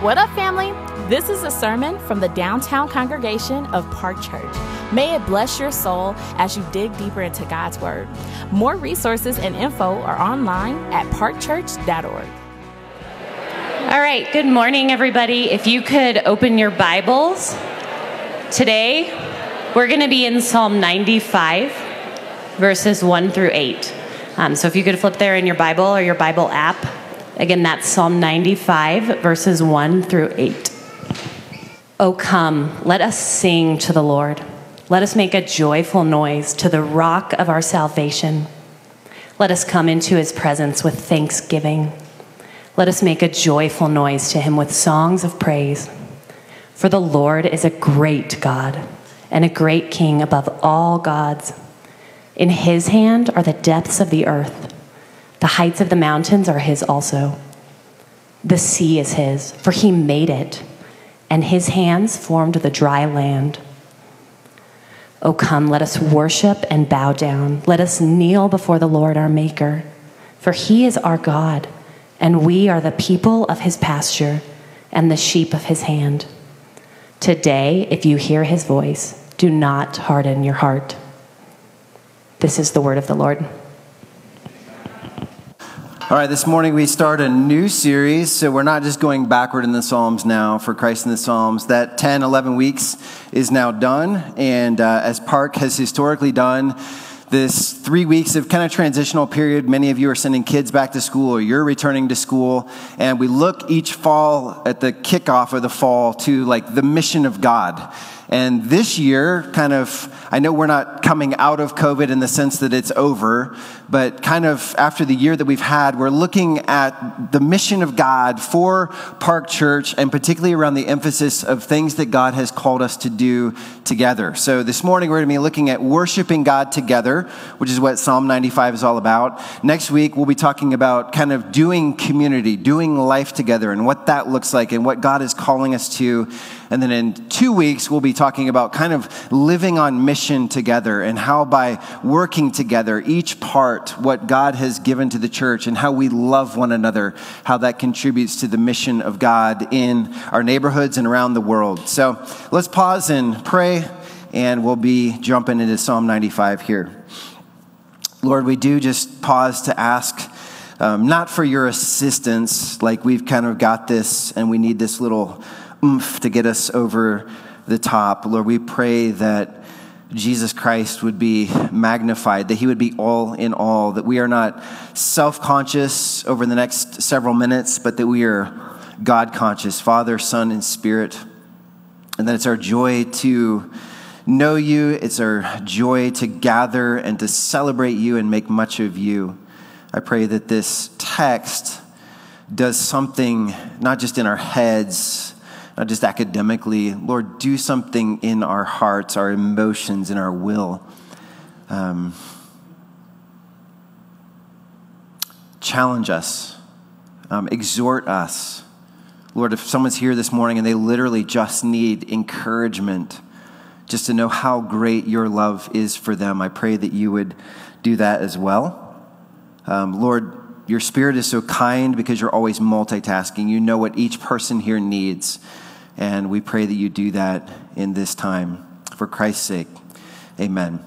What up, family? This is a sermon from the downtown congregation of Park Church. May it bless your soul as you dig deeper into God's Word. More resources and info are online at parkchurch.org. All right, good morning, everybody. If you could open your Bibles today, we're going to be in Psalm 95, verses 1 through 8. Um, so if you could flip there in your Bible or your Bible app, Again, that's Psalm 95, verses 1 through 8. Oh, come, let us sing to the Lord. Let us make a joyful noise to the rock of our salvation. Let us come into his presence with thanksgiving. Let us make a joyful noise to him with songs of praise. For the Lord is a great God and a great king above all gods. In his hand are the depths of the earth the heights of the mountains are his also. The sea is his, for he made it, and his hands formed the dry land. Oh, come, let us worship and bow down. Let us kneel before the Lord our Maker, for he is our God, and we are the people of his pasture and the sheep of his hand. Today, if you hear his voice, do not harden your heart. This is the word of the Lord. All right, this morning we start a new series. So we're not just going backward in the Psalms now for Christ in the Psalms. That 10, 11 weeks is now done. And uh, as Park has historically done, this three weeks of kind of transitional period. Many of you are sending kids back to school or you're returning to school. And we look each fall at the kickoff of the fall to like the mission of God. And this year, kind of, I know we're not coming out of COVID in the sense that it's over, but kind of after the year that we've had, we're looking at the mission of God for Park Church and particularly around the emphasis of things that God has called us to do together. So this morning, we're going to be looking at worshiping God together, which is what Psalm 95 is all about. Next week, we'll be talking about kind of doing community, doing life together, and what that looks like and what God is calling us to. And then in two weeks, we'll be talking about kind of living on mission together and how by working together, each part, what God has given to the church and how we love one another, how that contributes to the mission of God in our neighborhoods and around the world. So let's pause and pray, and we'll be jumping into Psalm 95 here. Lord, we do just pause to ask. Um, not for your assistance, like we've kind of got this and we need this little oomph to get us over the top. Lord, we pray that Jesus Christ would be magnified, that he would be all in all, that we are not self conscious over the next several minutes, but that we are God conscious, Father, Son, and Spirit. And that it's our joy to know you, it's our joy to gather and to celebrate you and make much of you. I pray that this text does something not just in our heads, not just academically. Lord, do something in our hearts, our emotions, and our will. Um, challenge us, um, exhort us. Lord, if someone's here this morning and they literally just need encouragement, just to know how great your love is for them, I pray that you would do that as well. Um, Lord, your spirit is so kind because you're always multitasking. You know what each person here needs. And we pray that you do that in this time. For Christ's sake, amen.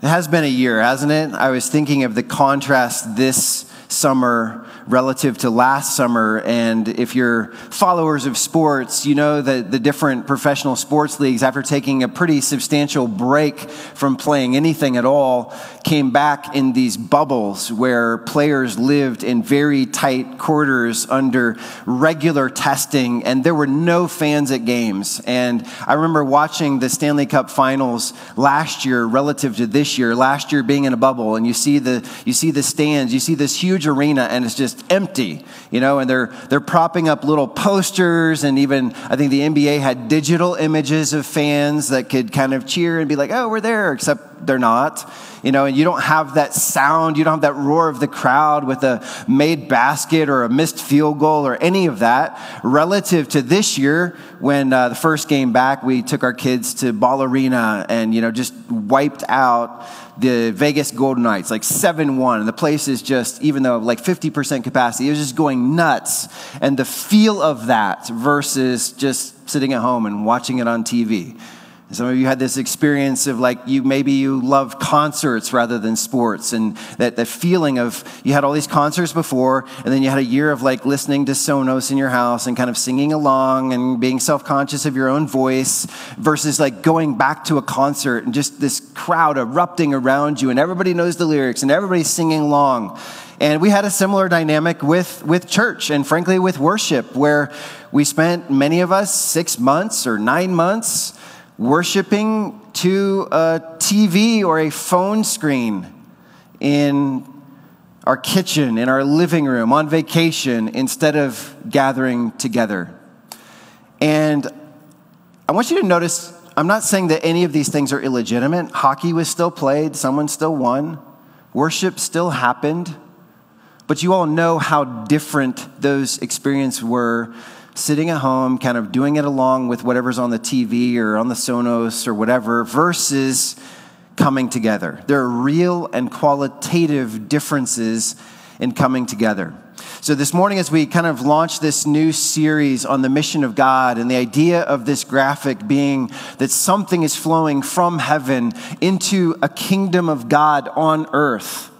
It has been a year, hasn't it? I was thinking of the contrast this summer relative to last summer. And if you're followers of sports, you know that the different professional sports leagues, after taking a pretty substantial break from playing anything at all, came back in these bubbles where players lived in very tight quarters under regular testing, and there were no fans at games. And I remember watching the Stanley Cup finals last year relative to this year, last year being in a bubble, and you see the, you see the stands, you see this huge arena, and it's just empty, you know, and they're, they're propping up little posters. And even, I think the NBA had digital images of fans that could kind of cheer and be like, oh, we're there, except they're not. You know, and you don't have that sound, you don't have that roar of the crowd with a made basket or a missed field goal or any of that. Relative to this year, when uh, the first game back, we took our kids to Ball Arena and, you know, just wiped out the Vegas Golden Knights, like 7 1. And the place is just, even though like 50% capacity, it was just going nuts. And the feel of that versus just sitting at home and watching it on TV some of you had this experience of like you maybe you love concerts rather than sports, and that, that feeling of you had all these concerts before, and then you had a year of like listening to Sonos in your house and kind of singing along and being self conscious of your own voice, versus like going back to a concert and just this crowd erupting around you, and everybody knows the lyrics and everybody's singing along. And we had a similar dynamic with, with church and frankly with worship, where we spent many of us six months or nine months worshiping to a TV or a phone screen in our kitchen, in our living room, on vacation, instead of gathering together. And I want you to notice I'm not saying that any of these things are illegitimate. Hockey was still played, someone still won, worship still happened. But you all know how different those experiences were sitting at home, kind of doing it along with whatever's on the TV or on the Sonos or whatever, versus coming together. There are real and qualitative differences in coming together. So, this morning, as we kind of launch this new series on the mission of God, and the idea of this graphic being that something is flowing from heaven into a kingdom of God on earth,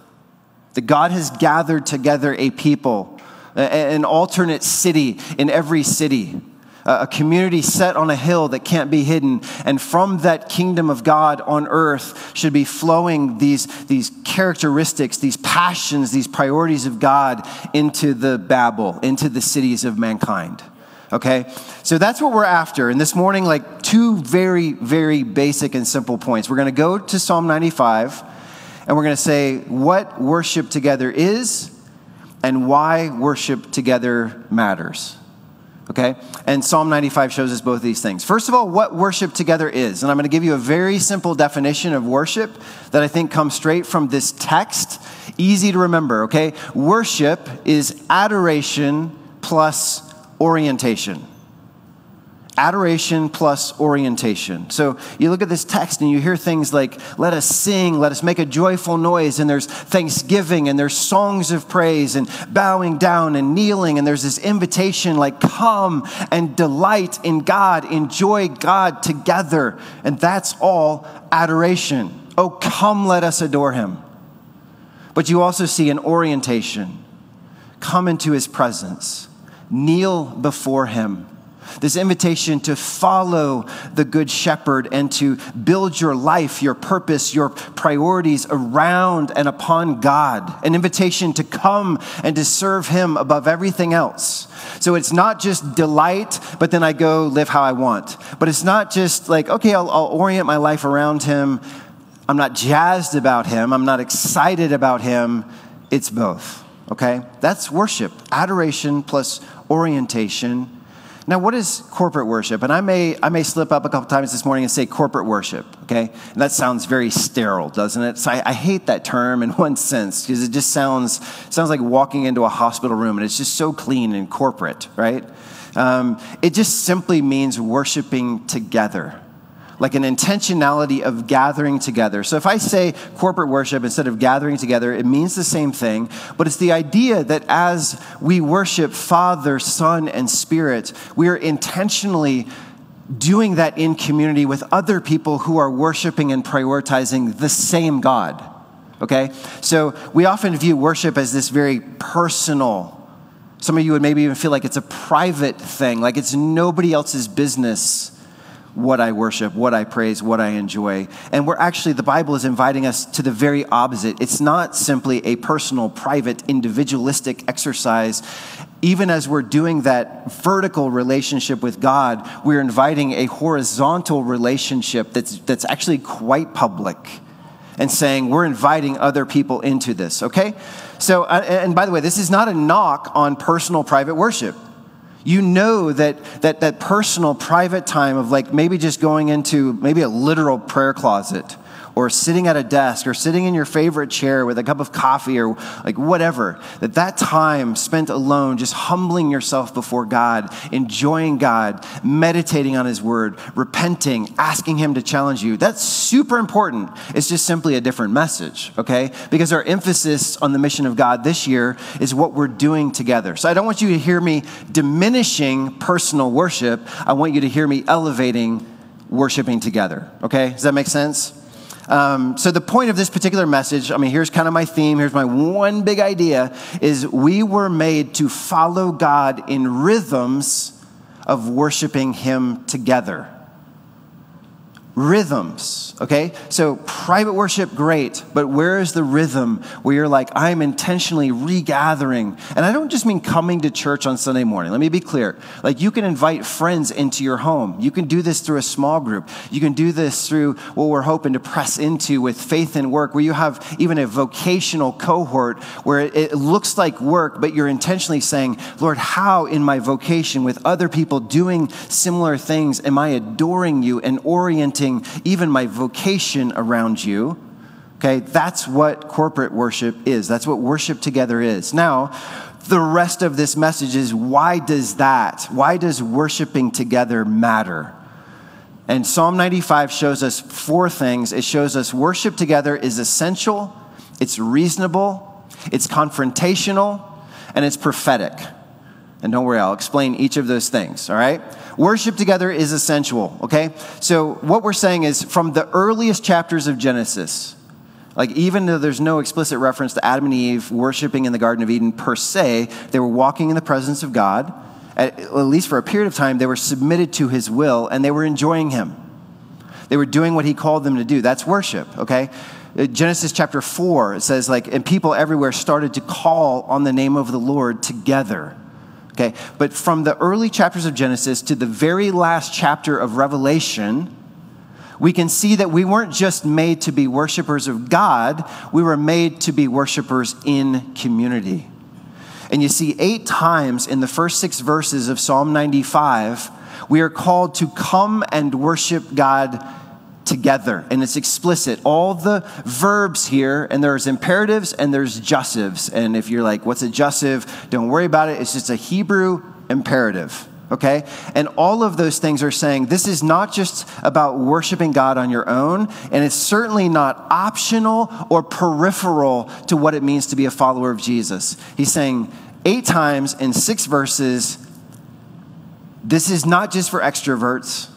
that God has gathered together a people an alternate city in every city, a community set on a hill that can't be hidden. And from that kingdom of God on earth should be flowing these, these characteristics, these passions, these priorities of God into the Babel, into the cities of mankind. Okay? So that's what we're after. And this morning, like two very, very basic and simple points. We're going to go to Psalm 95 and we're going to say what worship together is and why worship together matters. Okay? And Psalm 95 shows us both these things. First of all, what worship together is. And I'm going to give you a very simple definition of worship that I think comes straight from this text. Easy to remember, okay? Worship is adoration plus orientation adoration plus orientation. So you look at this text and you hear things like, let us sing, let us make a joyful noise, and there's thanksgiving, and there's songs of praise, and bowing down and kneeling, and there's this invitation like, come and delight in God, enjoy God together. And that's all adoration. Oh, come, let us adore him. But you also see an orientation. Come into his presence, kneel before him this invitation to follow the Good Shepherd and to build your life, your purpose, your priorities around and upon God. An invitation to come and to serve Him above everything else. So it's not just delight, but then I go live how I want. But it's not just like, okay, I'll, I'll orient my life around Him. I'm not jazzed about Him, I'm not excited about Him. It's both, okay? That's worship, adoration plus orientation now, what is corporate worship? And I may, I may slip up a couple times this morning and say corporate worship, okay? And that sounds very sterile, doesn't it? So I, I hate that term in one sense because it just sounds, sounds like walking into a hospital room and it's just so clean and corporate, right? Um, it just simply means worshiping together like an intentionality of gathering together. So if I say corporate worship instead of gathering together, it means the same thing, but it's the idea that as we worship Father, Son, and Spirit, we are intentionally doing that in community with other people who are worshiping and prioritizing the same God. Okay? So we often view worship as this very personal some of you would maybe even feel like it's a private thing, like it's nobody else's business what I worship, what I praise, what I enjoy. And we're actually, the Bible is inviting us to the very opposite. It's not simply a personal, private, individualistic exercise. Even as we're doing that vertical relationship with God, we're inviting a horizontal relationship that's, that's actually quite public and saying, we're inviting other people into this, okay? So, uh, and by the way, this is not a knock on personal, private worship. You know that, that that personal, private time of like maybe just going into maybe a literal prayer closet or sitting at a desk or sitting in your favorite chair with a cup of coffee or like whatever, that that time spent alone, just humbling yourself before God, enjoying God, meditating on His Word, repenting, asking Him to challenge you, that's super important. It's just simply a different message, okay? Because our emphasis on the mission of God this year is what we're doing together. So I don't want you to hear me diminishing personal worship. I want you to hear me elevating worshiping together, okay? Does that make sense? Um, so the point of this particular message, I mean, here's kind of my theme. Here's my one big idea: is we were made to follow God in rhythms of worshiping Him together rhythms, okay? So private worship, great, but where is the rhythm where you're like, I'm intentionally regathering? And I don't just mean coming to church on Sunday morning. Let me be clear. Like you can invite friends into your home. You can do this through a small group. You can do this through what we're hoping to press into with faith and work, where you have even a vocational cohort where it looks like work, but you're intentionally saying, Lord, how in my vocation with other people doing similar things am I adoring you and orienting even my vocation around you. Okay, that's what corporate worship is. That's what worship together is. Now, the rest of this message is why does that, why does worshiping together matter? And Psalm 95 shows us four things. It shows us worship together is essential, it's reasonable, it's confrontational, and it's prophetic. And don't worry, I'll explain each of those things, all right? Worship together is essential, okay? So, what we're saying is from the earliest chapters of Genesis, like even though there's no explicit reference to Adam and Eve worshiping in the Garden of Eden per se, they were walking in the presence of God. At, at least for a period of time, they were submitted to his will and they were enjoying him. They were doing what he called them to do. That's worship, okay? Uh, Genesis chapter 4, it says, like, and people everywhere started to call on the name of the Lord together. Okay, but from the early chapters of Genesis to the very last chapter of Revelation, we can see that we weren't just made to be worshipers of God, we were made to be worshipers in community. And you see, eight times in the first six verses of Psalm 95, we are called to come and worship God together. And it's explicit. All the verbs here, and there's imperatives and there's jussives. And if you're like, what's a jussive? Don't worry about it. It's just a Hebrew imperative. Okay? And all of those things are saying this is not just about worshiping God on your own, and it's certainly not optional or peripheral to what it means to be a follower of Jesus. He's saying eight times in six verses this is not just for extroverts.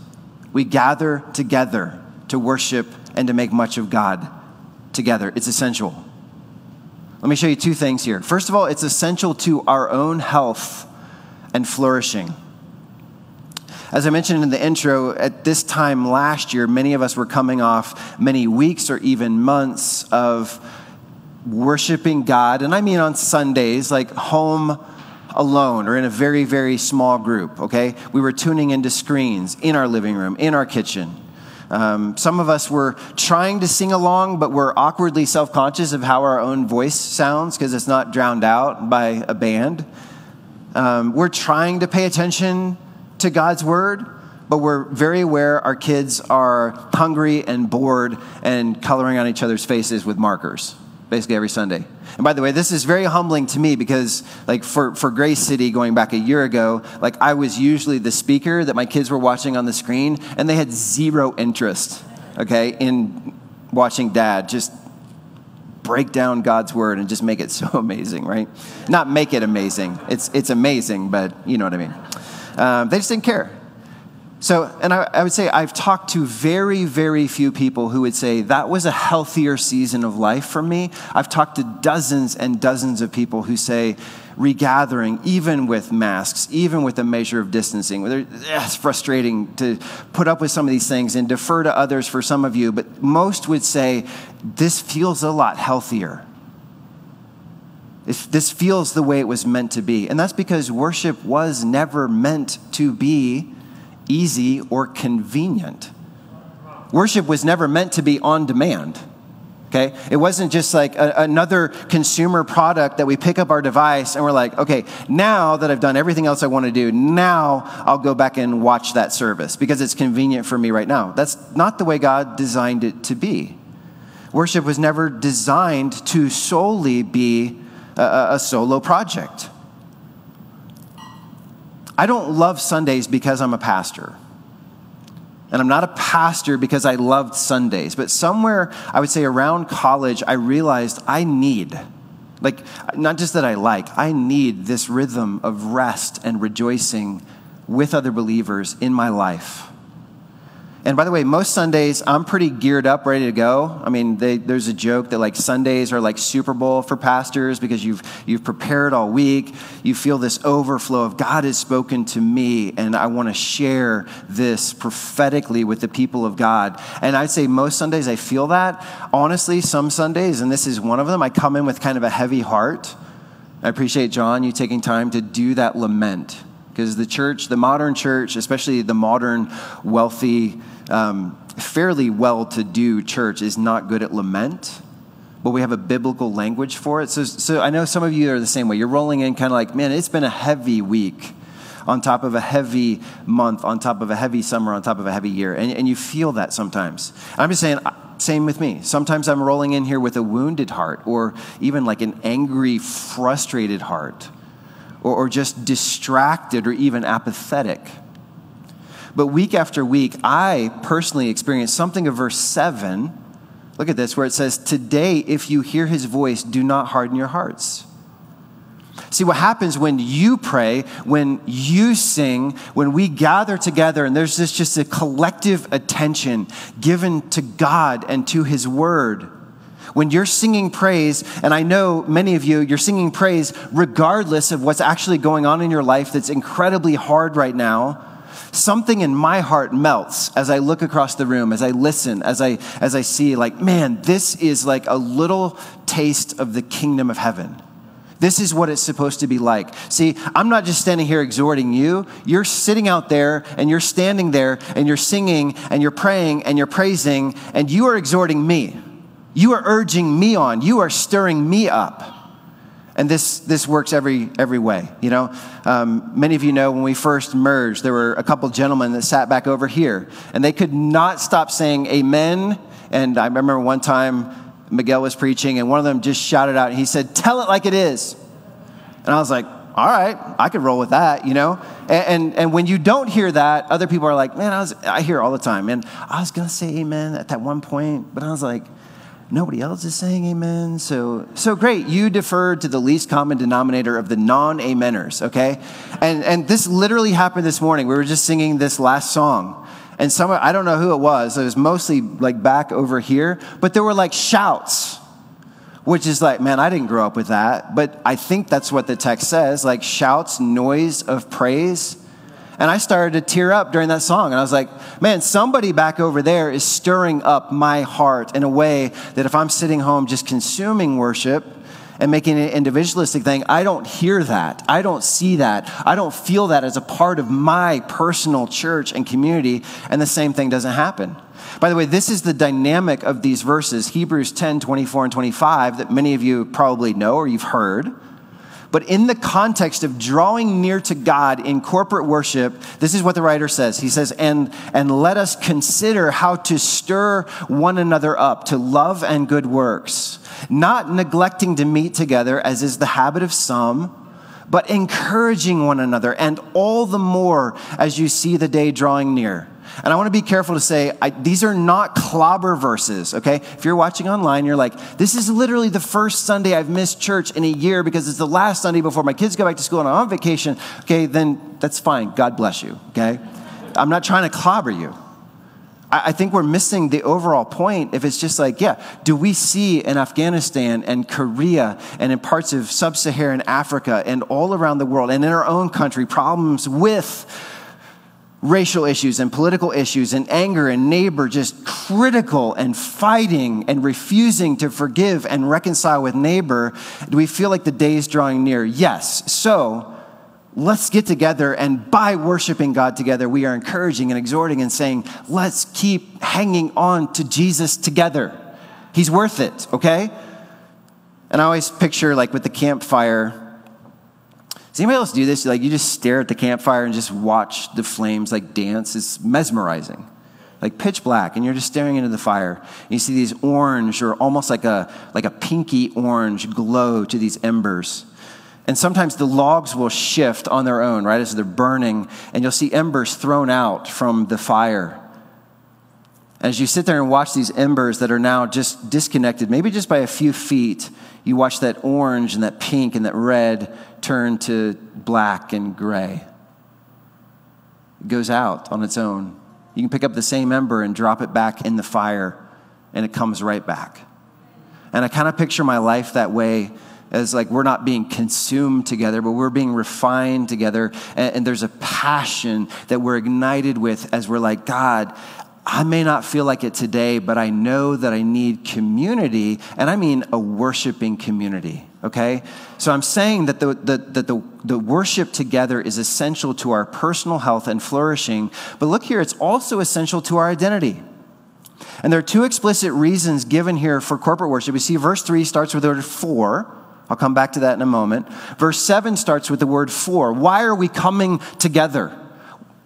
We gather together to worship and to make much of God together. It's essential. Let me show you two things here. First of all, it's essential to our own health and flourishing. As I mentioned in the intro, at this time last year, many of us were coming off many weeks or even months of worshiping God. And I mean on Sundays, like home alone or in a very, very small group, okay? We were tuning into screens in our living room, in our kitchen. Um, some of us were trying to sing along, but we're awkwardly self conscious of how our own voice sounds because it's not drowned out by a band. Um, we're trying to pay attention to God's word, but we're very aware our kids are hungry and bored and coloring on each other's faces with markers basically every Sunday. And by the way, this is very humbling to me because, like, for, for Grace City going back a year ago, like, I was usually the speaker that my kids were watching on the screen, and they had zero interest, okay, in watching dad just break down God's word and just make it so amazing, right? Not make it amazing. It's, it's amazing, but you know what I mean. Um, they just didn't care. So, and I, I, would say I've talked to very, very few people who would say that was a healthier season of life for me. I've talked to dozens and dozens of people who say regathering, even with masks, even with a measure of distancing, it's frustrating to put up with some of these things and defer to others for some of you, but most would say this feels a lot healthier. If This feels the way it was meant to be. And that's because worship was never meant to be easy, or convenient. Worship was never meant to be on demand. Okay? It wasn't just like a, another consumer product that we pick up our device and we're like, okay, now that I've done everything else I want to do, now I'll go back and watch that service because it's convenient for me right now. That's not the way God designed it to be. Worship was never designed to solely be a, a solo project. I don't love Sundays because I'm a pastor. And I'm not a pastor because I loved Sundays, but somewhere I would say around college, I realized I need, like, not just that I like, I need this rhythm of rest and rejoicing with other believers in my life. And by the way, most Sundays I'm pretty geared up, ready to go. I mean, they, there's a joke that like Sundays are like Super Bowl for pastors because you've you've prepared all week. You feel this overflow of God has spoken to me, and I want to share this prophetically with the people of God. And I'd say most Sundays I feel that. Honestly, some Sundays, and this is one of them, I come in with kind of a heavy heart. I appreciate John you taking time to do that lament because the church, the modern church, especially the modern wealthy um, fairly well to do church is not good at lament, but we have a biblical language for it. So, so I know some of you are the same way. You're rolling in kind of like, man, it's been a heavy week on top of a heavy month, on top of a heavy summer, on top of a heavy year. And, and you feel that sometimes. I'm just saying, same with me. Sometimes I'm rolling in here with a wounded heart or even like an angry, frustrated heart or, or just distracted or even apathetic. But week after week, I personally experienced something of verse 7. Look at this, where it says, Today, if you hear his voice, do not harden your hearts. See, what happens when you pray, when you sing, when we gather together, and there's this just a collective attention given to God and to his word. When you're singing praise, and I know many of you, you're singing praise regardless of what's actually going on in your life that's incredibly hard right now something in my heart melts as I look across the room, as I listen, as I, as I see, like, man, this is like a little taste of the kingdom of heaven. This is what it's supposed to be like. See, I'm not just standing here exhorting you. You're sitting out there and you're standing there and you're singing and you're praying and you're praising and you are exhorting me. You are urging me on. You are stirring me up. And this, this works every, every way. You know, um, many of you know when we first merged, there were a couple gentlemen that sat back over here, and they could not stop saying amen. And I remember one time Miguel was preaching, and one of them just shouted out, and he said, Tell it like it is. And I was like, all right, I could roll with that, you know? And, and, and, when you don't hear that, other people are like, man, I, was, I hear all the time. And I was going to say amen at that one point, but I was like, nobody else is saying amen. So, so great. You deferred to the least common denominator of the non ameners, okay? And, and this literally happened this morning. We were just singing this last song. And some, I don't know who it was. It was mostly like back over here, but there were like shouts, which is like, man, I didn't grow up with that. But I think that's what the text says like shouts, noise of praise. And I started to tear up during that song. And I was like, man, somebody back over there is stirring up my heart in a way that if I'm sitting home just consuming worship, and making an individualistic thing, I don't hear that. I don't see that. I don't feel that as a part of my personal church and community, and the same thing doesn't happen. By the way, this is the dynamic of these verses, Hebrews 10 24 and 25, that many of you probably know or you've heard. But in the context of drawing near to God in corporate worship, this is what the writer says. He says, and, and let us consider how to stir one another up to love and good works, not neglecting to meet together, as is the habit of some, but encouraging one another, and all the more as you see the day drawing near. And I want to be careful to say, I, these are not clobber verses, okay? If you're watching online, you're like, this is literally the first Sunday I've missed church in a year because it's the last Sunday before my kids go back to school and I'm on vacation. Okay, then that's fine. God bless you, okay? I'm not trying to clobber you. I, think we're missing the overall point if it's just like, yeah, do we see in Afghanistan and Korea and in parts of sub Saharan Africa and all around the world and in our own country problems with racial issues and political issues and anger and neighbor just critical and fighting and refusing to forgive and reconcile with neighbor, do we feel like the day is drawing near? Yes. So let's get together and by worshiping God together, we are encouraging and exhorting and saying, let's keep hanging on to Jesus together. He's worth it, okay? And I always picture like with the campfire, does anybody else do this? Like you just stare at the campfire and just watch the flames like dance. It's mesmerizing. like pitch black, and you're just staring into the fire. And you see these orange or almost like a, like a pinky orange glow to these embers. And sometimes the logs will shift on their own, right, as they're burning, and you'll see embers thrown out from the fire. As you sit there and watch these embers that are now just disconnected, maybe just by a few feet, you watch that orange and that pink and that red turn to black and gray. It goes out on its own. You can pick up the same ember and drop it back in the fire, and it comes right back. And I kind of picture my life that way as like we're not being consumed together, but we're being refined together. And, and, there's a passion that we're ignited with as we're like, God, I may not feel like it today, but I know that I need community, and I mean a worshiping community, okay? So I'm saying that the, the, that the, the worship together is essential to our personal health and flourishing, but look here, it's also essential to our identity. And there are two explicit reasons given here for corporate worship. We see verse 3 starts with the word for. I'll come back to that in a moment. Verse 7 starts with the word for. Why are we coming together?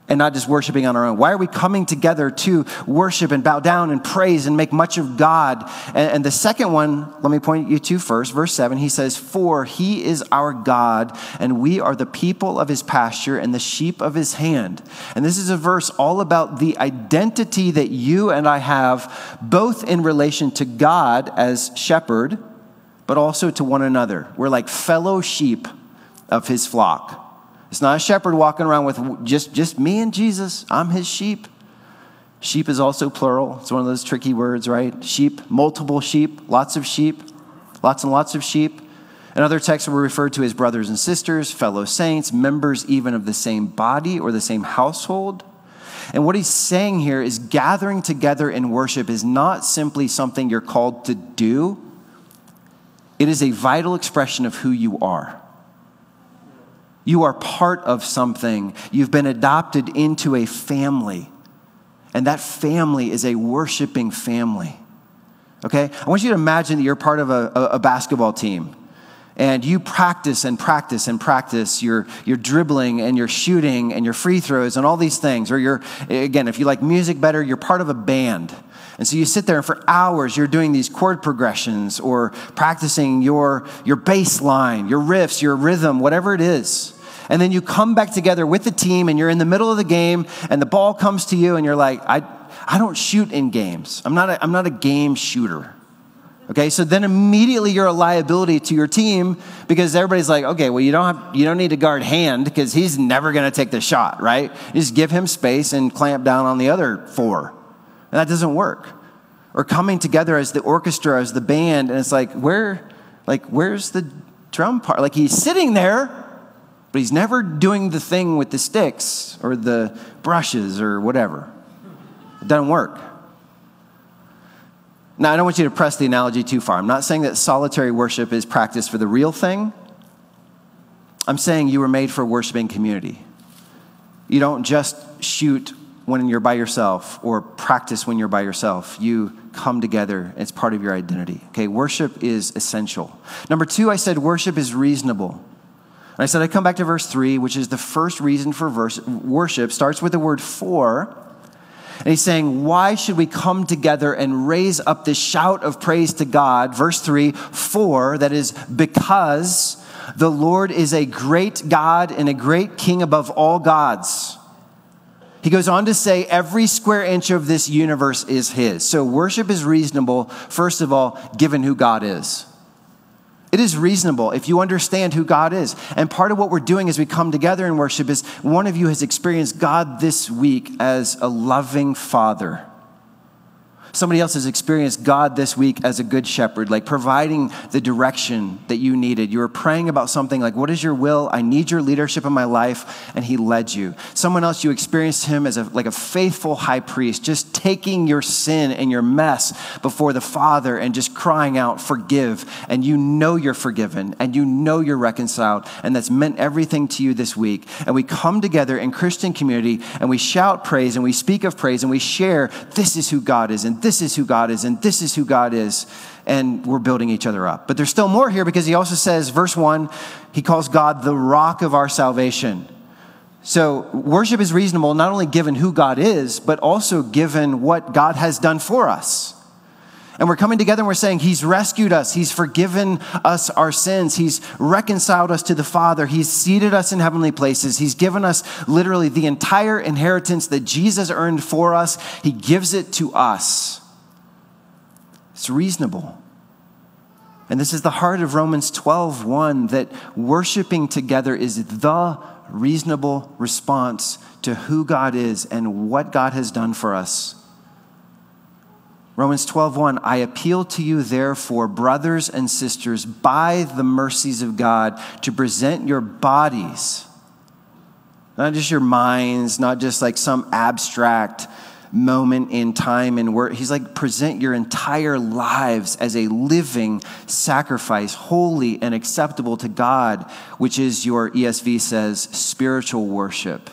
And not just worshiping on our own? Why are we coming together to worship and bow down and praise and make much of God? And, and, the second one, let me point you to first, verse 7. He says, For he is our God, and we are the people of his pasture and the sheep of his hand. And this is a verse all about the identity that you and I have, both in relation to God as shepherd, but also to one another. We're like fellow sheep of his flock. It's not a shepherd walking around with just, just me and Jesus. I'm his sheep. Sheep is also plural. It's one of those tricky words, right? Sheep, multiple sheep, lots of sheep, lots and lots of sheep. In other texts, we're referred to as brothers and sisters, fellow saints, members even of the same body or the same household. And what he's saying here is gathering together in worship is not simply something you're called to do, it is a vital expression of who you are. You are part of something. You've been adopted into a family. And that family is a worshiping family. Okay? I want you to imagine that you're part of a, a, basketball team. And you practice and practice and practice your, your dribbling and your shooting and your free throws and all these things. Or you're, again, if you like music better, you're part of a band. And so you sit there and for hours you're doing these chord progressions or practicing your, your bass line, your riffs, your rhythm, whatever it is and then you come back together with the team and you're in the middle of the game and the ball comes to you and you're like, I, I don't shoot in games. I'm not, a, I'm not a game shooter. Okay, so then immediately you're a liability to your team because everybody's like, okay, well, you don't, have, you don't need to guard hand because he's never going to take the shot, right? You just give him space and clamp down on the other four. And that doesn't work. Or coming together as the orchestra, as the band, and it's like, where, like, where's the drum part? Like, he's sitting there, but he's never doing the thing with the sticks or the brushes or whatever. It doesn't work. Now, I don't want you to press the analogy too far. I'm not saying that solitary worship is practiced for the real thing. I'm saying you were made for worshiping community. You don't just shoot when you're by yourself or practice when you're by yourself. You come together, it's part of your identity. Okay, worship is essential. Number two, I said worship is reasonable. And I said I come back to verse 3, which is the first reason for verse, worship, starts with the word for. And he's saying, Why should we come together and raise up this shout of praise to God? Verse 3 For, that is, because the Lord is a great God and a great King above all gods. He goes on to say, Every square inch of this universe is His. So worship is reasonable, first of all, given who God is. It is reasonable if you understand who God is. And part of what we're doing as we come together in worship is one of you has experienced God this week as a loving father. Somebody else has experienced God this week as a good shepherd, like providing the direction that you needed. You were praying about something like, What is your will? I need your leadership in my life. And he led you. Someone else, you experienced him as a, like a faithful high priest, just taking your sin and your mess before the Father and just crying out, Forgive. And you know you're forgiven and you know you're reconciled. And that's meant everything to you this week. And we come together in Christian community and we shout praise and we speak of praise and we share, This is who God is. And this is who God is, and this is who God is, and we're building each other up. But there's still more here because he also says, verse 1, he calls God the rock of our salvation. So, worship is reasonable not only given who God is, but also given what God has done for us. And we're coming together and we're saying, He's rescued us. He's forgiven us our sins. He's reconciled us to the Father. He's seated us in heavenly places. He's given us literally the entire inheritance that Jesus earned for us. He gives it to us. It's reasonable. And this is the heart of Romans 12 1 that worshiping together is the reasonable response to who God is and what God has done for us. Romans 12:1 I appeal to you therefore brothers and sisters by the mercies of God to present your bodies not just your minds not just like some abstract moment in time and where he's like present your entire lives as a living sacrifice holy and acceptable to God which is your ESV says spiritual worship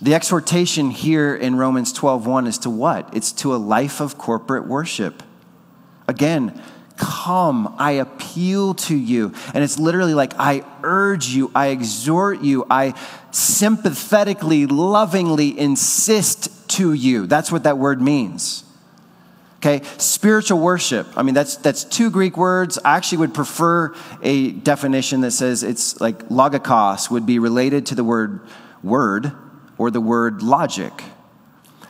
the exhortation here in Romans 12:1 is to what? It's to a life of corporate worship. Again, come, I appeal to you. And it's literally like I urge you, I exhort you, I sympathetically, lovingly insist to you. That's what that word means. Okay, spiritual worship. I mean, that's that's two Greek words. I actually would prefer a definition that says it's like logikos would be related to the word word or the word logic.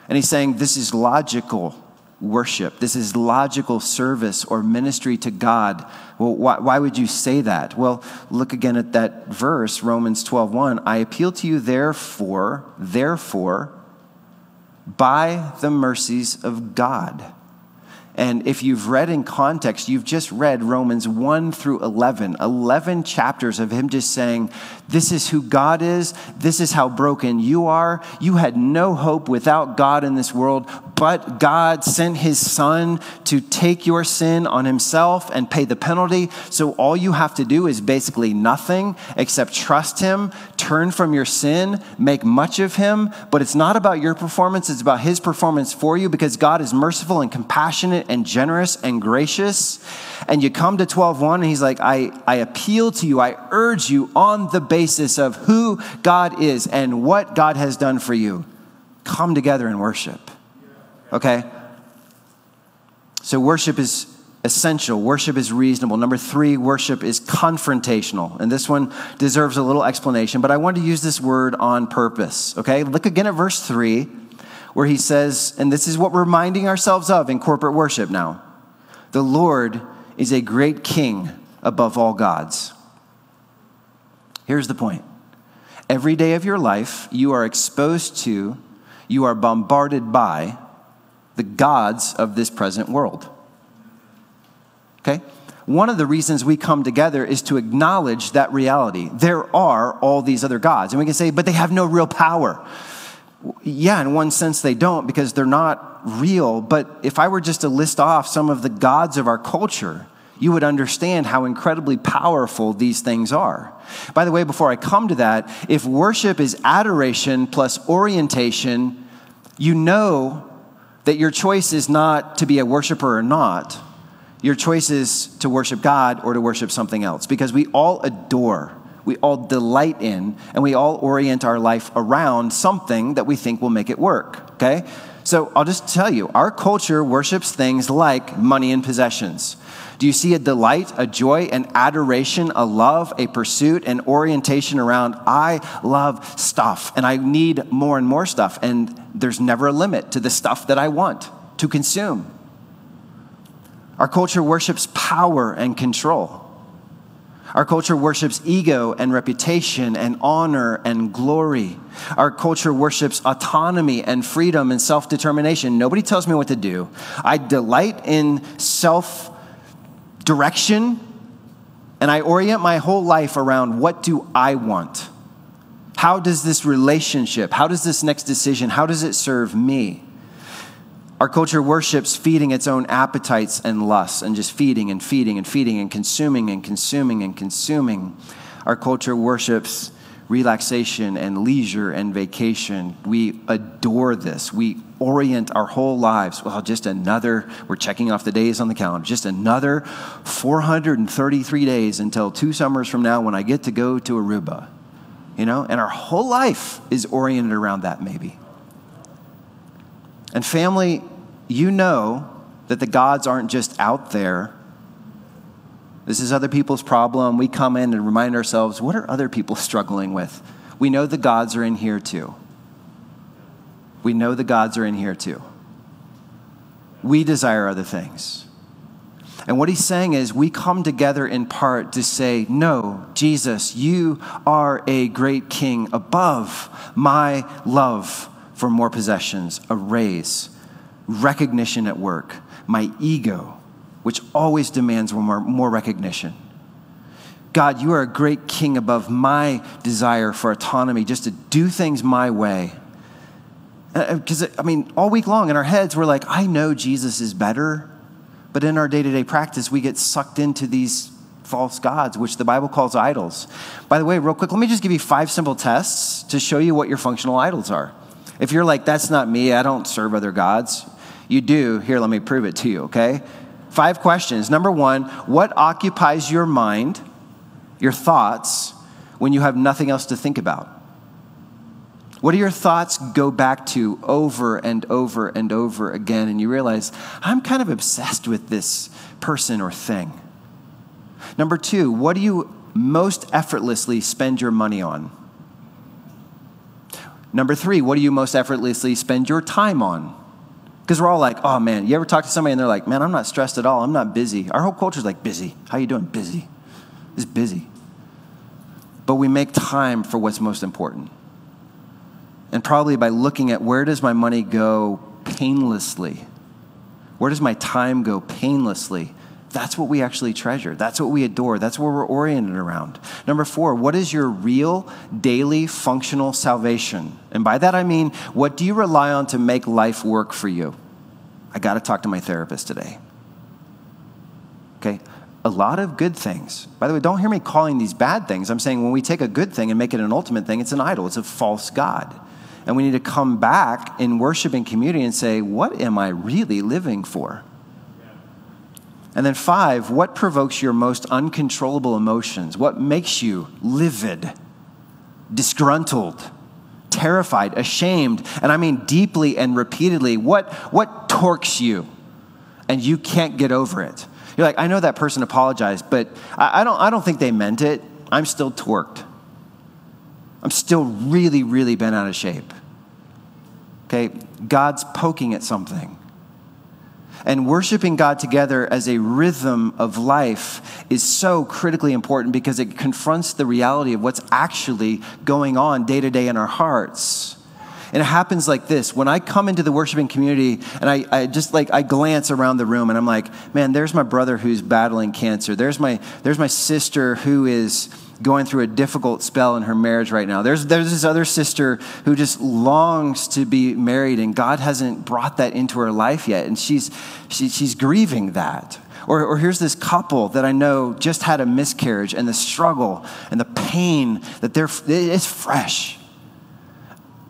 And he's saying this is logical worship. This is logical service or ministry to God. Well, why, why, would you say that? Well, look again at that verse, Romans 12:1. I appeal to you therefore, therefore, by the mercies of God and if you've read in context, you've just read Romans 1 through 11, 11 chapters of him just saying, This is who God is. This is how broken you are. You had no hope without God in this world, but God sent his son to take your sin on himself and pay the penalty. So all you have to do is basically nothing except trust him, turn from your sin, make much of him. But it's not about your performance, it's about his performance for you because God is merciful and compassionate and generous and gracious. And you come to 12:1 and he's like, I, I appeal to you, I urge you on the basis of who God is and what God has done for you. Come together and worship. Okay? So worship is essential. Worship is reasonable. Number three, worship is confrontational. And this one deserves a little explanation, but I want to use this word on purpose. Okay? Look again at verse three where he says, and this is what we're reminding ourselves of in corporate worship now the Lord is a great king above all gods. Here's the point every day of your life, you are exposed to, you are bombarded by the gods of this present world. Okay? One of the reasons we come together is to acknowledge that reality. There are all these other gods. And we can say, but they have no real power yeah, in one sense they don't because they're not real. But if I were just to list off some of the gods of our culture, you would understand how incredibly powerful these things are. By the way, before I come to that, if worship is adoration plus orientation, you know that your choice is not to be a worshiper or not. Your choice is to worship God or to worship something else because we all adore we all delight in, and we all orient our life around something that we think will make it work, okay? So I'll just tell you, our culture worships things like money and possessions. Do you see a delight, a joy, an adoration, a love, a pursuit, an orientation around, I love stuff and I need more and more stuff, and there's never a limit to the stuff that I want to consume? Our culture worships power and control. Our culture worships ego and reputation and honor and glory. Our culture worships autonomy and freedom and self determination. Nobody tells me what to do. I delight in self direction and I orient my whole life around what do I want? How does this relationship, how does this next decision, how does it serve me? Our culture worships feeding its own appetites and lusts and just feeding and feeding and feeding and consuming and consuming and consuming. Our culture worships relaxation and leisure and vacation. We adore this. We orient our whole lives. Well, just another, we're checking off the days on the calendar, just another 433 days until two summers from now when I get to go to Aruba. you know, and our whole life is oriented around that, maybe. And family, you know that the gods aren't just out there. This is other people's problem. We come in and remind ourselves what are other people struggling with? We know the gods are in here too. We know the gods are in here too. We desire other things. And what he's saying is, we come together in part to say, No, Jesus, you are a great king above my love for more possessions, a raise, recognition at work, my ego, which always demands more, more recognition. God, you are a great king above my desire for autonomy, just to do things my way. Because, uh, I mean, all week long in our heads, we're like, I know Jesus is better. But in our day to day practice, we get sucked into these false gods, which the Bible calls idols. By the way, real quick, let me just give you five simple tests to show you what your functional idols are. If you're like, that's not me, I don't serve other gods, you do. Here, let me prove it to you, okay? Five questions. Number one, what occupies your mind, your thoughts, when you have nothing else to think about? What do your thoughts go back to over and over and over again? And you realize, I'm kind of obsessed with this person or thing. Number two, what do you most effortlessly spend your money on? Number three, what do you most effortlessly spend your time on? Because we're all like, oh man, you ever talk to somebody and they're like, man, I'm not stressed at all. I'm not busy. Our whole culture is like, busy. How you doing? Busy. It's busy. But we make time for what's most important. And probably by looking at where does my money go painlessly? Where does my time go painlessly? That's what we actually treasure. That's what we adore. That's where we're oriented around. Number four, what is your real, daily, functional salvation? And by that I mean, what do you rely on to make life work for you? I got to talk to my therapist today. Okay? A lot of good things. By the way, don't hear me calling these bad things. I'm saying when we take a good thing and make it an ultimate thing, it's an idol, it's a false God. And we need to come back in worship and community and say, what am I really living for? And then, five, what provokes your most uncontrollable emotions? What makes you livid, disgruntled, terrified, ashamed, and I mean deeply and repeatedly? What, what torques you and you can't get over it? You're like, I know that person apologized, but I, I don't, I don't think they meant it. I'm still torqued. I'm still really, really bent out of shape. Okay, God's poking at something. And worshiping God together as a rhythm of life is so critically important because it confronts the reality of what's actually going on day to day in our hearts. And it happens like this. When I come into the worshiping community and I, I, just like I glance around the room and I'm like, man, there's my brother who's battling cancer. There's my there's my sister who is going through a difficult spell in her marriage right now. There's, there's this other sister who just longs to be married, and God hasn't brought that into her life yet, and she's, she, she's grieving that. Or, or here's this couple that I know just had a miscarriage, and the struggle and the pain that they're, it's fresh.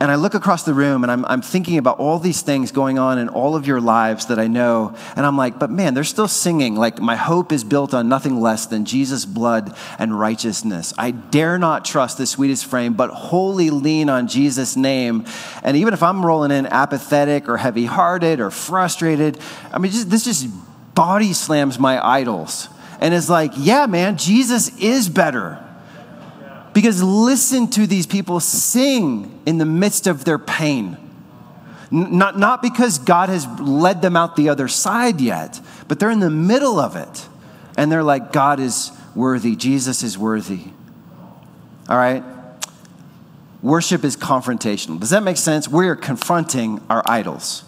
And I look across the room and I'm, I'm thinking about all these things going on in all of your lives that I know. And I'm like, but man, they're still singing. Like, my hope is built on nothing less than Jesus' blood and righteousness. I dare not trust the sweetest frame, but wholly lean on Jesus' name. And even if I'm rolling in apathetic or heavy hearted or frustrated, I mean, just, this just body slams my idols. And it's like, yeah, man, Jesus is better. Because listen to these people sing in the midst of their pain. Not, not because God has led them out the other side yet, but they're in the middle of it. And they're like, God is worthy, Jesus is worthy. All right? Worship is confrontational. Does that make sense? We are confronting our idols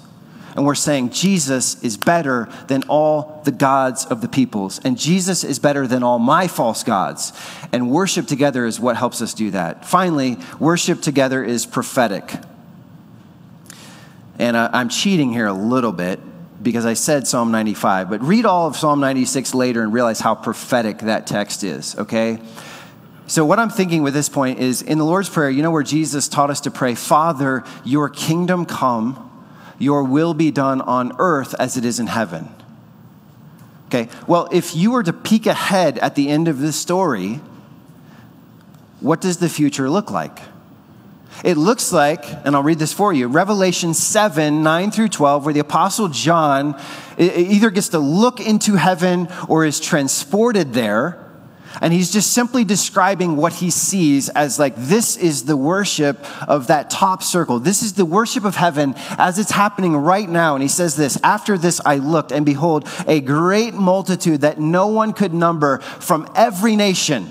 and we're saying Jesus is better than all the gods of the peoples, and Jesus is better than all my false gods. And worship together is what helps us do that. Finally, worship together is prophetic. And I'm cheating here a little bit because I said Psalm 95, but read all of Psalm 96 later and realize how prophetic that text is, okay? So, what I'm thinking with this point is in the Lord's Prayer, you know where Jesus taught us to pray, Father, your kingdom come your will be done on earth as it is in heaven. Okay, well, if you were to peek ahead at the end of this story, what does the future look like? It looks like, and I'll read this for you Revelation 7 9 through 12, where the Apostle John either gets to look into heaven or is transported there. And he's just simply describing what he sees as like, this is the worship of that top circle. This is the worship of heaven as it's happening right now. And he says this After this, I looked, and behold, a great multitude that no one could number from every nation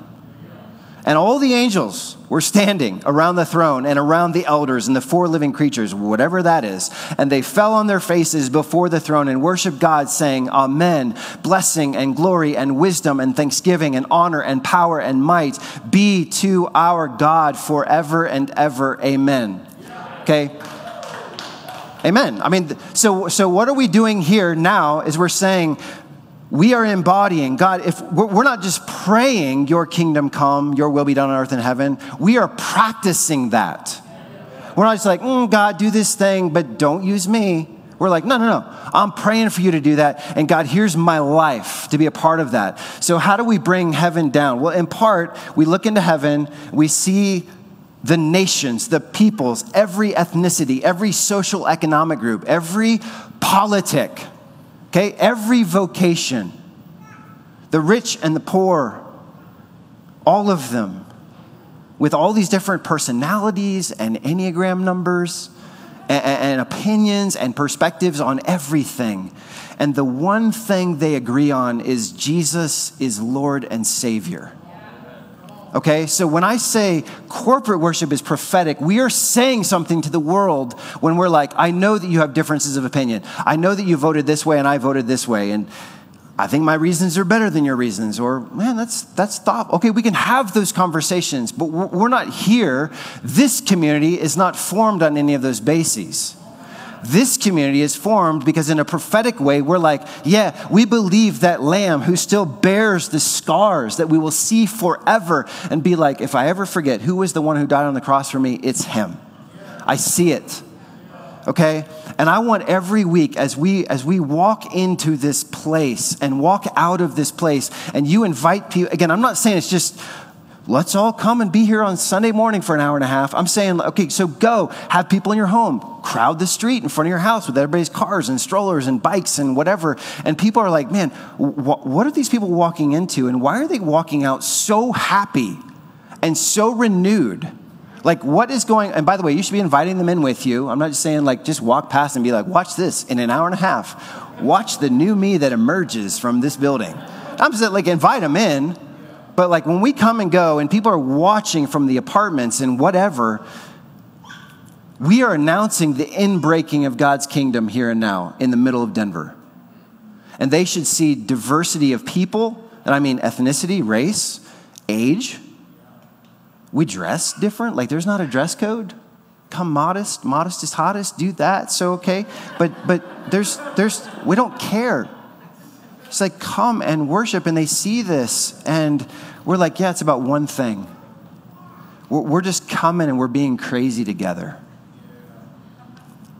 And all the angels were standing around the throne and around the elders and the four living creatures, whatever that is. And they fell on their faces before the throne and worshiped God, saying, Amen. Blessing and glory and wisdom and thanksgiving and honor and power and might be to our God forever and ever. Amen. Okay? Amen. I mean, so, so what are we doing here now is we're saying, we are embodying God. If we're not just praying, Your kingdom come, Your will be done on earth and heaven, we are practicing that. We're not just like, mm, God, do this thing, but don't use me. We're like, no, no, no. I'm praying for you to do that. And God, here's my life to be a part of that. So, how do we bring heaven down? Well, in part, we look into heaven, we see the nations, the peoples, every ethnicity, every social economic group, every politic Okay, every vocation, the rich and the poor, all of them, with all these different personalities and Enneagram numbers and, and opinions and perspectives on everything. And the one thing they agree on is Jesus is Lord and Savior. Okay, so when I say corporate worship is prophetic, we are saying something to the world when we're like, I know that you have differences of opinion. I know that you voted this way and I voted this way. And I think my reasons are better than your reasons. Or, man, that's, that's thought. Okay, we can have those conversations, but we're not here. This community is not formed on any of those bases. This community is formed because, in a prophetic way, we're like, yeah, we believe that lamb who still bears the scars that we will see forever and be like, if I ever forget who was the one who died on the cross for me, it's him. I see it. Okay? And I want every week as we as we walk into this place and walk out of this place and you invite people again, I'm not saying it's just let's all come and be here on Sunday morning for an hour and a half. I'm saying, okay, so go have people in your home, crowd the street in front of your house with everybody's cars and strollers and bikes and whatever. And people are like, man, wh- what are these people walking into? And why are they walking out so happy and so renewed? Like, what is going And by the way, you should be inviting them in with you. I'm not just saying, like, just walk past and be like, watch this in an hour and a half. Watch the new me that emerges from this building. I'm just like, invite them in but like when we come and go and people are watching from the apartments and whatever, we are announcing the inbreaking of God's kingdom here and now in the middle of Denver. And they should see diversity of people, and I mean ethnicity, race, age. We dress different. Like there's not a dress code. Come modest, modest is hottest, do that, so okay. But but there's there's we don't care it's like, come and worship. And they see this, and we're like, yeah, it's about one thing. We're just coming and we're being crazy together.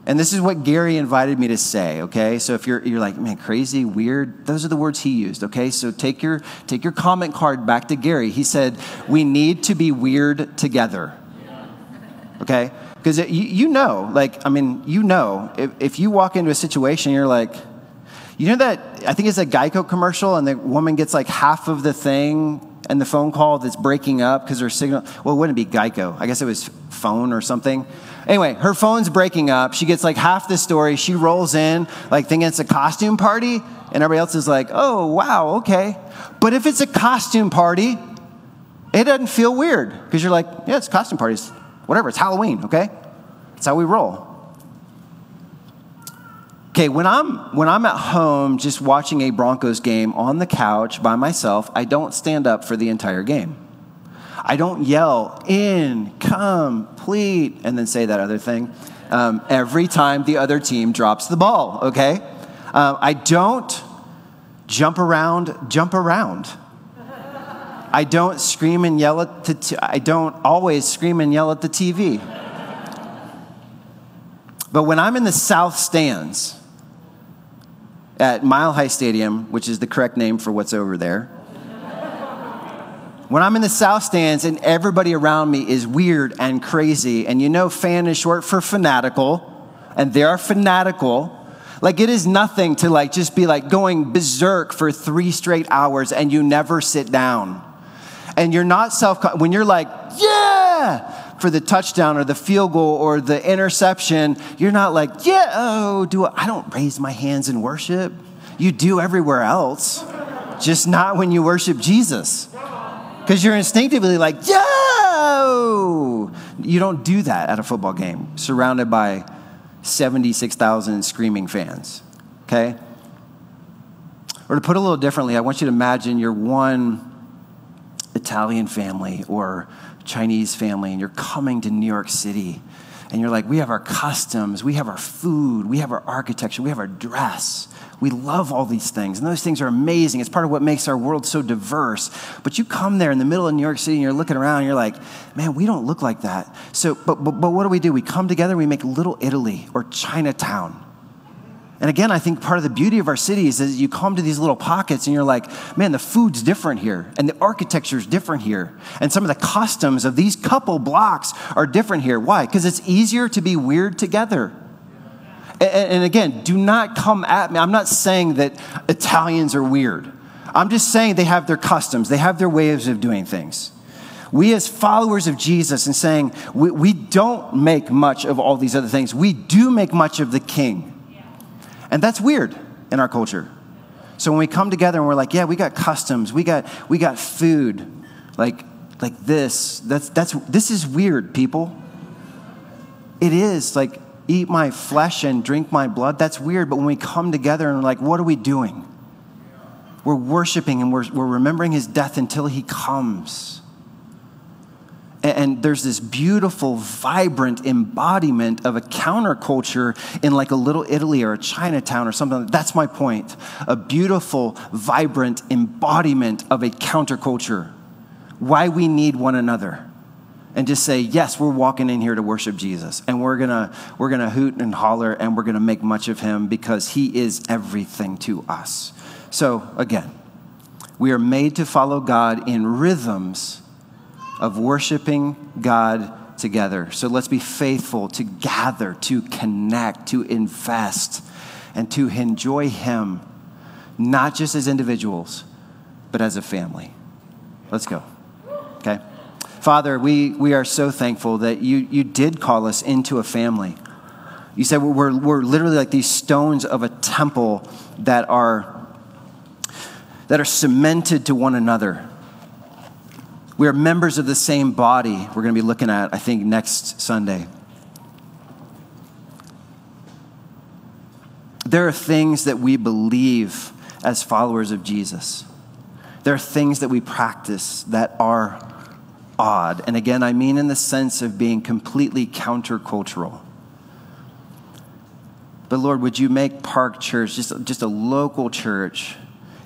And this is what Gary invited me to say, okay? So if you're, you're like, man, crazy, weird, those are the words he used, okay? So take your, take your comment card back to Gary. He said, we need to be weird together, okay? Because you, you know, like, I mean, you know, if, if you walk into a situation, you're like, you know that, I think it's a Geico commercial, and the woman gets like half of the thing and the phone call that's breaking up because her signal, well, it wouldn't be Geico. I guess it was phone or something. Anyway, her phone's breaking up. She gets like half the story. She rolls in, like thinking it's a costume party, and everybody else is like, oh, wow, okay. But if it's a costume party, it doesn't feel weird because you're like, yeah, it's costume parties. Whatever, it's Halloween, okay? That's how we roll. Okay, when I'm when I'm at home just watching a Broncos game on the couch by myself, I don't stand up for the entire game. I don't yell in incomplete and then say that other thing um, every time the other team drops the ball. Okay, uh, I don't jump around, jump around. I don't scream and yell at the t- I don't always scream and yell at the TV. but when I'm in the south stands at Mile High Stadium, which is the correct name for what's over there, when I'm in the south stands and everybody around me is weird and crazy, and you know, fan is short for fanatical, and they are fanatical. Like it is nothing to like just be like going berserk for three straight hours and you never sit down. And you're not self, when you're like, yeah, for the touchdown or the field goal or the interception, you're not like, yeah, oh, do I, I don't raise my hands in worship. You do everywhere else, just not when you worship Jesus. Because you're instinctively like, yo! Oh. You don't do that at a football game, surrounded by 76,000 screaming fans, okay? Or to put it a little differently, I want you to imagine you're one Italian family or Chinese family, and you're coming to New York City, and you're like, we have our customs, we have our food, we have our architecture, we have our dress. We love all these things, and those things are amazing. It's part of what makes our world so diverse. But you come there in the middle of New York City and you're looking around and you're like, man, we don't look like that. So, but, but, but what do we do? We come together, we make Little Italy or Chinatown. And again, I think part of the beauty of our city is you come to these little pockets and you're like, man, the food's different here, and the architecture's different here, and some of the customs of these couple blocks are different here. Why? Because it's easier to be weird together. And again, do not come at me. I'm not saying that Italians are weird. I'm just saying they have their customs, they have their ways of doing things. We, as followers of Jesus, and saying we, we don't make much of all these other things, we do make much of the King. And that's weird in our culture. So when we come together and we're like, yeah, we got customs, we got, we got food, like, like this, that's, that's, this is weird, people. It is like eat my flesh and drink my blood, that's weird. But when we come together and we're like, what are we doing? We're worshiping and we're, we're remembering his death until he comes. And, there's this beautiful, vibrant embodiment of a counterculture in like a little Italy or a Chinatown or something. That's my point. A beautiful, vibrant embodiment of a counterculture. Why we need one another and just say, yes, we're walking in here to worship Jesus. And we're gonna, we're gonna hoot and holler and we're gonna make much of him because he is everything to us. So again, we are made to follow God in rhythms of worshiping God together. So let's be faithful to gather, to connect, to invest, and to enjoy him, not just as individuals, but as a family. Let's go. Okay? Father, we, we are so thankful that you, you did call us into a family. You said we're, we're literally like these stones of a temple that are, that are cemented to one another. We are members of the same body. We're going to be looking at, I think, next Sunday. There are things that we believe as followers of Jesus. There are things that we practice that are odd. And again, I mean in the sense of being completely countercultural. But Lord, would you make Park Church just, just a local church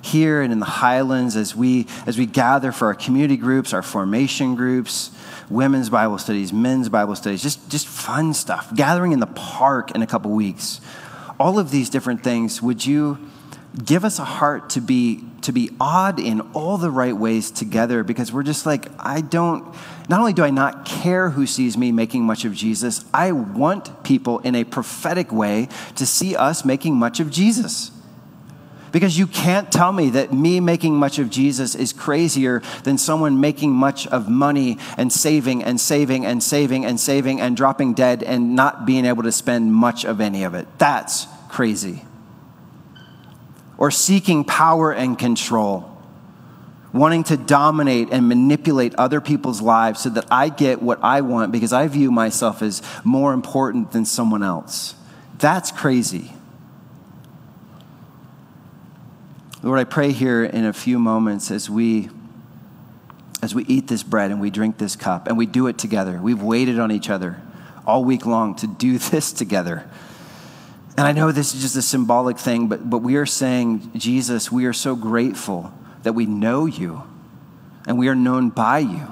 here and in the Highlands as we, as we gather for our community groups, our formation groups, women's Bible studies, men's Bible studies, just, just fun stuff, gathering in the park in a couple weeks. All of these different things, would you give us a heart to be to be odd in all the right ways together? Because we're just like i don't not only do i not care who sees me making much of jesus i want people in a prophetic way to see us making much of jesus because you can't tell me that me making much of Jesus is crazier than someone making much of money and saving and saving and saving and saving and dropping dead and not being able to spend much of any of it. That's crazy or seeking power and control, wanting to dominate and manipulate other people's lives so that I get what I want because I view myself as more important than someone else. That's crazy. Lord, I pray here in a few moments as we as we eat this bread and we drink this cup and we do it together. We've waited on each other all week long to do this together. And I know this is just a symbolic thing, but, but we are saying, Jesus, we are so grateful that we know you. and we are known by you.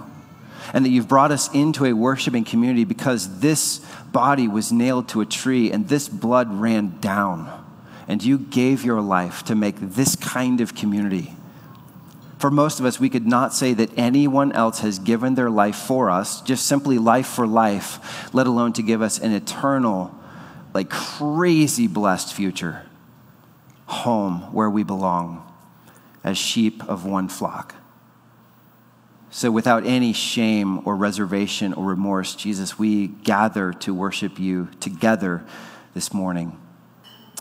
And that you've brought us into a worshiping community because this body was nailed to a tree and this blood ran down. And you gave your life to make this kind of community. For most of us, we could not say that anyone else has given their life for us, just simply life for life, let alone to give us an eternal, like crazy blessed future home where we belong as sheep of one flock. So, without any shame or reservation or remorse, Jesus, we gather to worship you together this morning.